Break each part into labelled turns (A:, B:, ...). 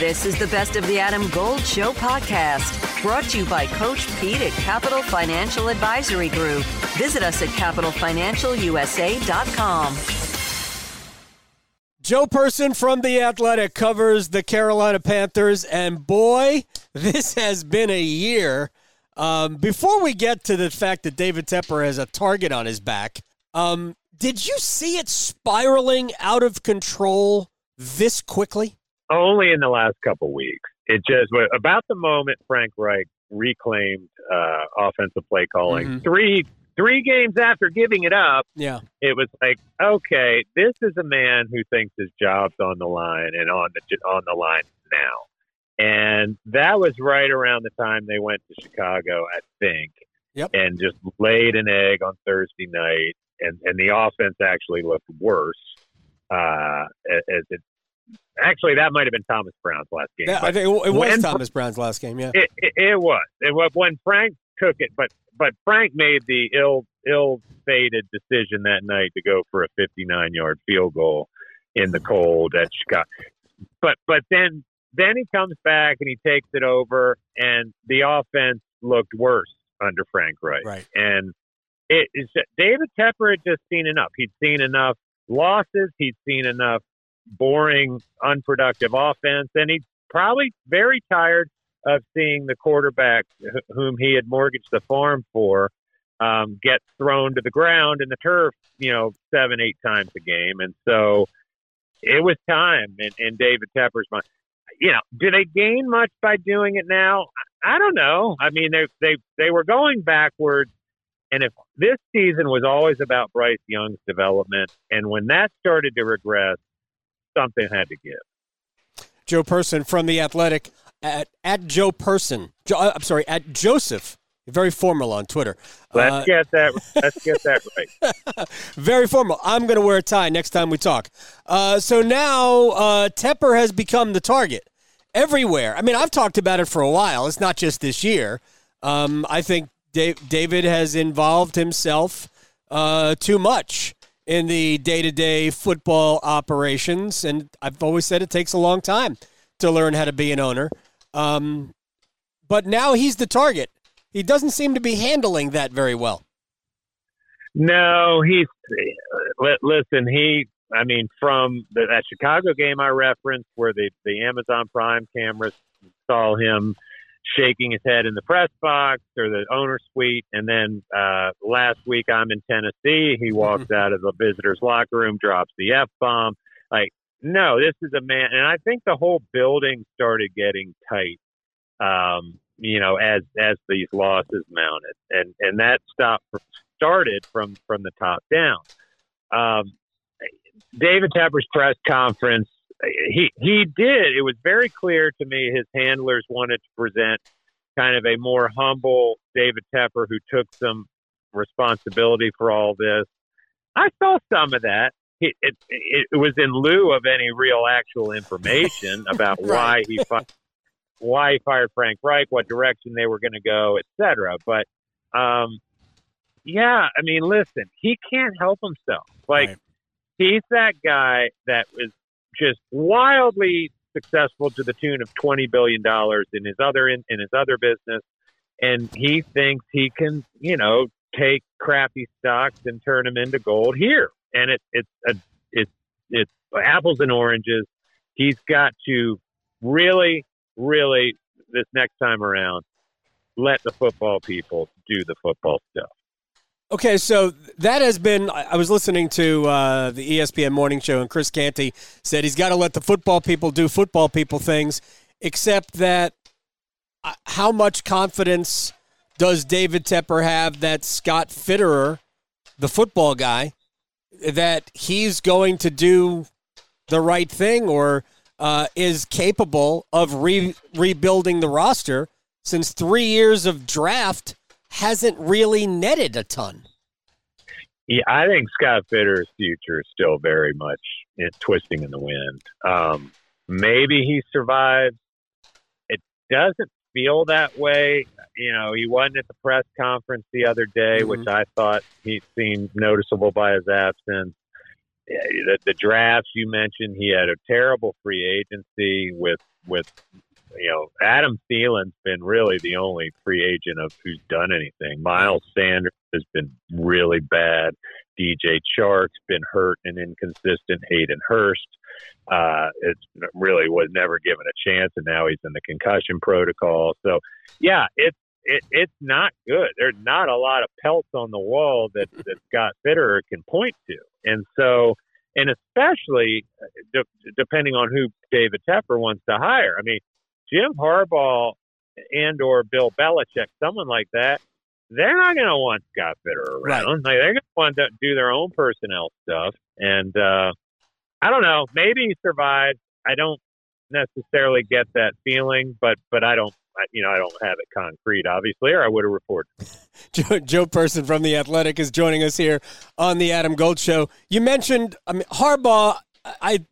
A: This is the Best of the Adam Gold Show podcast, brought to you by Coach Pete at Capital Financial Advisory Group. Visit us at capitalfinancialusa.com.
B: Joe Person from The Athletic covers the Carolina Panthers, and boy, this has been a year. Um, before we get to the fact that David Tepper has a target on his back, um, did you see it spiraling out of control this quickly?
C: Only in the last couple weeks. It just was about the moment Frank Reich reclaimed uh, offensive play calling. Mm-hmm. Three three games after giving it up,
B: yeah,
C: it was like, okay, this is a man who thinks his job's on the line and on the on the line now. And that was right around the time they went to Chicago, I think.
B: Yep.
C: And just laid an egg on Thursday night, and and the offense actually looked worse. Uh, as it actually that might have been Thomas Brown's last game.
B: I think it, it was Thomas Brown's last game. Yeah,
C: it, it, it was. It was when Frank took it, but but Frank made the ill ill fated decision that night to go for a 59 yard field goal in the cold at Chicago. But but then then he comes back and he takes it over, and the offense looked worse under Frank Reich.
B: Right.
C: And it is David Tepper had just seen enough. He'd seen enough losses. He'd seen enough boring, unproductive offense, and he's probably very tired of seeing the quarterback whom he had mortgaged the farm for um, get thrown to the ground in the turf, you know, seven, eight times a game. And so it was time in, in David Tepper's mind. You know, do they gain much by doing it now? I don't know. I mean, they they they were going backwards, and if this season was always about Bryce Young's development, and when that started to regress, something had to give.
B: Joe Person from the Athletic at at Joe Person. Jo, uh, I'm sorry, at Joseph. Very formal on Twitter.
C: Let's uh, get that. Let's get that right.
B: very formal. I'm going to wear a tie next time we talk. Uh, so now uh, Tepper has become the target everywhere. I mean, I've talked about it for a while. It's not just this year. Um, I think Dave, David has involved himself uh, too much in the day to day football operations. And I've always said it takes a long time to learn how to be an owner. Um, but now he's the target. He doesn't seem to be handling that very well.
C: No, he's listen. He, I mean, from the, that Chicago game I referenced, where the the Amazon Prime cameras saw him shaking his head in the press box or the owner suite. And then uh, last week I'm in Tennessee. He walks out of the visitors' locker room, drops the f bomb. Like, no, this is a man. And I think the whole building started getting tight. Um, you know, as as these losses mounted, and and that stop started from from the top down. Um, David Tepper's press conference he he did. It was very clear to me his handlers wanted to present kind of a more humble David Tepper who took some responsibility for all this. I saw some of that. It, it, it was in lieu of any real actual information about right. why he fi- why he fired Frank Reich, what direction they were going to go, etc. But um, yeah, I mean, listen, he can't help himself. Like right. he's that guy that was just wildly successful to the tune of twenty billion dollars in his other in, in his other business, and he thinks he can, you know, take crappy stocks and turn them into gold here. And it, it's a, it's it's apples and oranges. He's got to really, really this next time around let the football people do the football stuff.
B: Okay, so that has been. I was listening to uh, the ESPN morning show, and Chris Canty said he's got to let the football people do football people things, except that uh, how much confidence does David Tepper have that Scott Fitterer, the football guy, that he's going to do the right thing or uh, is capable of re- rebuilding the roster since three years of draft hasn't really netted a ton.
C: Yeah, I think Scott Fitterer's future is still very much in, twisting in the wind. Um, maybe he survives. It doesn't feel that way. You know, he wasn't at the press conference the other day, mm-hmm. which I thought he seemed noticeable by his absence. the, the drafts you mentioned, he had a terrible free agency with with you know Adam Thielen's been really the only free agent of who's done anything. Miles Sanders has been really bad. DJ Chark's been hurt and inconsistent. Hayden Hurst, uh, it's really was never given a chance, and now he's in the concussion protocol. So, yeah, it's it, it's not good. There's not a lot of pelts on the wall that that Scott Fitterer can point to, and so and especially uh, de- depending on who David Tepper wants to hire. I mean, Jim Harbaugh and or Bill Belichick, someone like that, they're not going to want Scott Fitterer around. Right. Like, they're going to want to do their own personnel stuff. And uh, I don't know. Maybe he survived. I don't necessarily get that feeling, but but I don't. You know, I don't have it concrete, obviously, or I would have reported.
B: Joe, Joe Person from the Athletic is joining us here on the Adam Gold Show. You mentioned, I mean, Harbaugh. I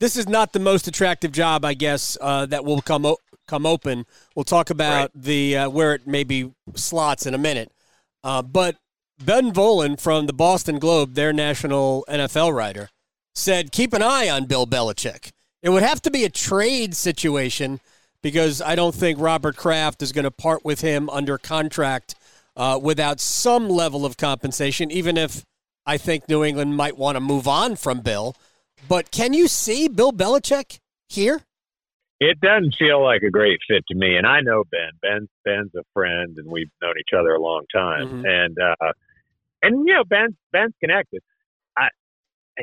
B: this is not the most attractive job, I guess, uh, that will come o- come open. We'll talk about right. the uh, where it maybe slots in a minute. Uh, but Ben Volin from the Boston Globe, their national NFL writer, said keep an eye on Bill Belichick. It would have to be a trade situation because I don't think Robert Kraft is going to part with him under contract uh, without some level of compensation, even if I think New England might want to move on from Bill. But can you see Bill Belichick here?
C: It doesn't feel like a great fit to me, and I know Ben. Ben Ben's a friend, and we've known each other a long time. Mm-hmm. And uh, and you know, Ben Ben's connected. I,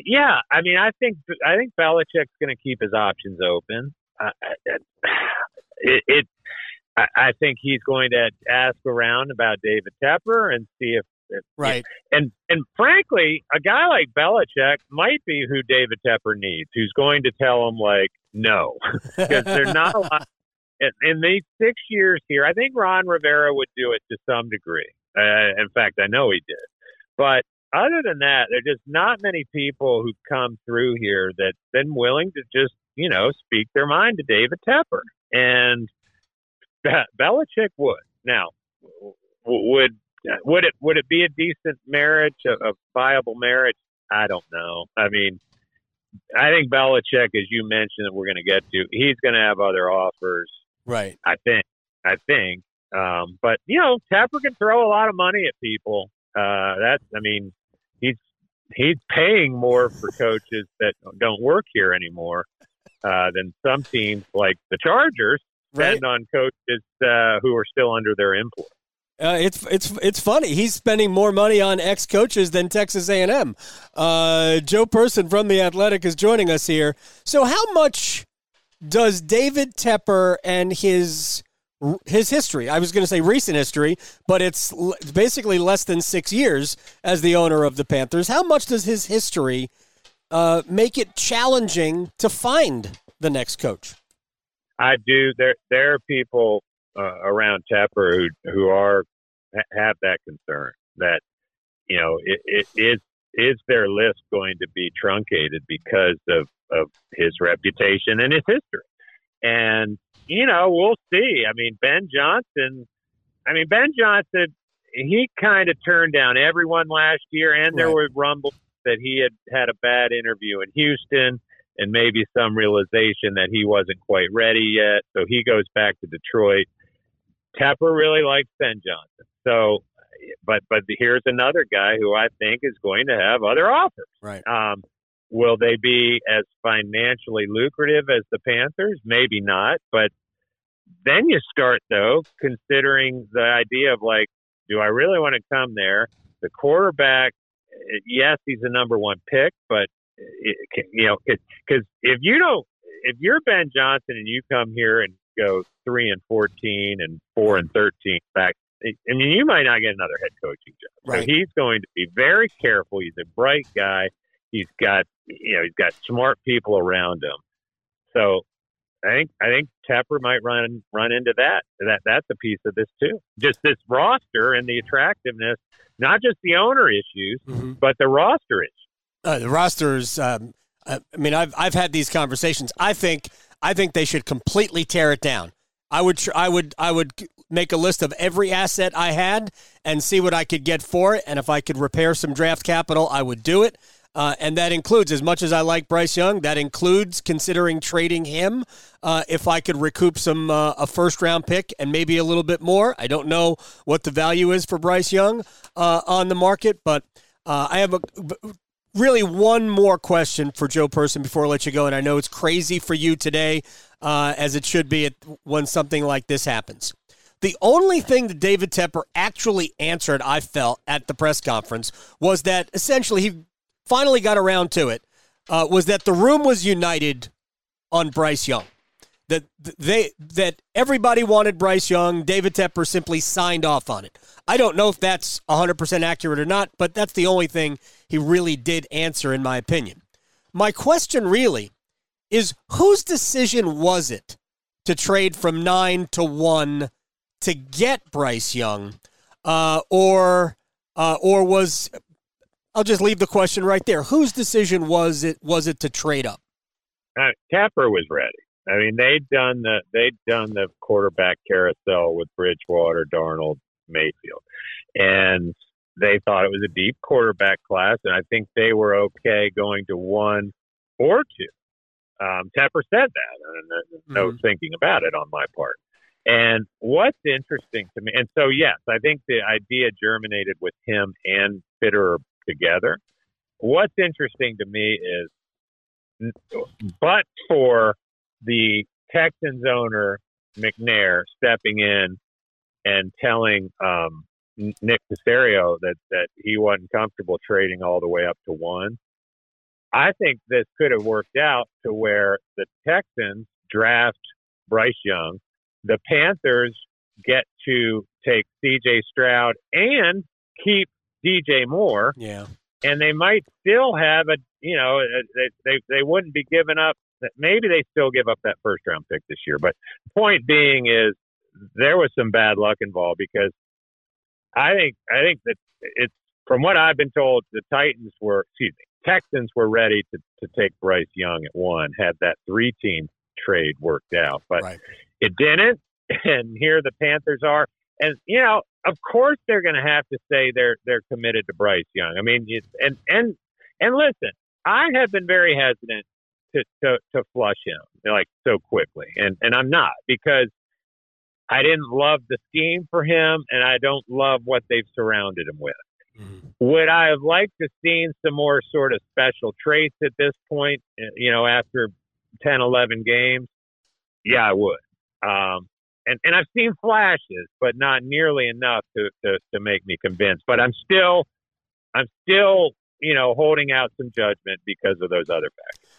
C: yeah, I mean, I think I think Belichick's going to keep his options open. Uh, it, it I, I think he's going to ask around about David Tepper and see if
B: Right.
C: And and frankly, a guy like Belichick might be who David Tepper needs, who's going to tell him like no, because there's not a lot. In, in these six years here, I think Ron Rivera would do it to some degree. Uh, in fact, I know he did. But other than that, there's just not many people who've come through here that have been willing to just you know speak their mind to David Tepper, and Be- Belichick would. Now, w- would would it would it be a decent marriage, a, a viable marriage? I don't know. I mean, I think Belichick, as you mentioned, that we're going to get to, he's going to have other offers.
B: Right.
C: I think. I think. Um, but you know, Tepper can throw a lot of money at people. Uh, that's. I mean, he's he's paying more for coaches that don't work here anymore uh, than some teams like the Chargers spend right. on coaches uh, who are still under their influence.
B: Uh, it's it's it's funny. He's spending more money on ex coaches than Texas A and M. Uh, Joe Person from the Athletic is joining us here. So, how much does David Tepper and his his history? I was going to say recent history, but it's basically less than six years as the owner of the Panthers. How much does his history uh, make it challenging to find the next coach?
C: I do. There there are people uh, around Tepper who who are have that concern that you know it, it is is their list going to be truncated because of of his reputation and his history? And you know we'll see. I mean ben johnson i mean ben johnson he kind of turned down everyone last year and there right. were rumbles that he had had a bad interview in houston and maybe some realization that he wasn't quite ready yet. So he goes back to detroit Tepper really likes Ben Johnson. So, but but here's another guy who I think is going to have other offers.
B: Right.
C: Um, will they be as financially lucrative as the Panthers? Maybe not. But then you start though considering the idea of like, do I really want to come there? The quarterback, eh, yes, he's a number one pick, but eh, eh, it, you know, because if you don't, if you're Ben Johnson and you come here and go three and fourteen and four and thirteen back. I mean, you might not get another head coaching job. Right. So he's going to be very careful. He's a bright guy. He's got you know he's got smart people around him. So I think I think Tepper might run run into that. That that's a piece of this too. Just this roster and the attractiveness, not just the owner issues, mm-hmm. but the roster issues.
B: Uh, the rosters. Um, I mean, I've I've had these conversations. I think I think they should completely tear it down. I would I would I would make a list of every asset I had and see what I could get for it and if I could repair some draft capital, I would do it. Uh, and that includes, as much as I like Bryce Young, that includes considering trading him uh, if I could recoup some uh, a first round pick and maybe a little bit more. I don't know what the value is for Bryce Young uh, on the market, but uh, I have a really one more question for Joe Person before I let you go. And I know it's crazy for you today, uh, as it should be when something like this happens. The only thing that David Tepper actually answered, I felt, at the press conference was that essentially he finally got around to it, uh, was that the room was united on Bryce Young. That they that everybody wanted Bryce Young. David Tepper simply signed off on it. I don't know if that's 100% accurate or not, but that's the only thing he really did answer, in my opinion. My question really is whose decision was it to trade from nine to one to get Bryce Young, uh, or uh, or was I'll just leave the question right there. Whose decision was it was it to trade up?
C: Uh, Tepper was ready. I mean, they'd done the they'd done the quarterback carousel with Bridgewater, Darnold, Mayfield, and they thought it was a deep quarterback class, and I think they were okay going to one or two. Um, Tepper said that, and no mm-hmm. thinking about it on my part. And what's interesting to me, and so yes, I think the idea germinated with him and Fitterer together. What's interesting to me is, but for the Texans owner McNair stepping in and telling um, Nick Caserio that that he wasn't comfortable trading all the way up to one. I think this could have worked out to where the Texans draft Bryce Young the Panthers get to take C.J. Stroud and keep DJ Moore.
B: Yeah,
C: and they might still have a you know they they, they wouldn't be giving up. Maybe they still give up that first round pick this year. But point being is there was some bad luck involved because I think I think that it's from what I've been told the Titans were excuse me Texans were ready to to take Bryce Young at one had that three team trade worked out, but. Right it didn't, and here the Panthers are. And you know, of course, they're going to have to say they're they're committed to Bryce Young. I mean, and and and listen, I have been very hesitant to to, to flush him like so quickly, and and I'm not because I didn't love the scheme for him, and I don't love what they've surrounded him with. Mm-hmm. Would I have liked to seen some more sort of special traits at this point? You know, after 10, 11 games, yeah, I would. Um, and, and I've seen flashes, but not nearly enough to, to, to make me convinced. But I'm still, I'm still, you know, holding out some judgment because of those other factors.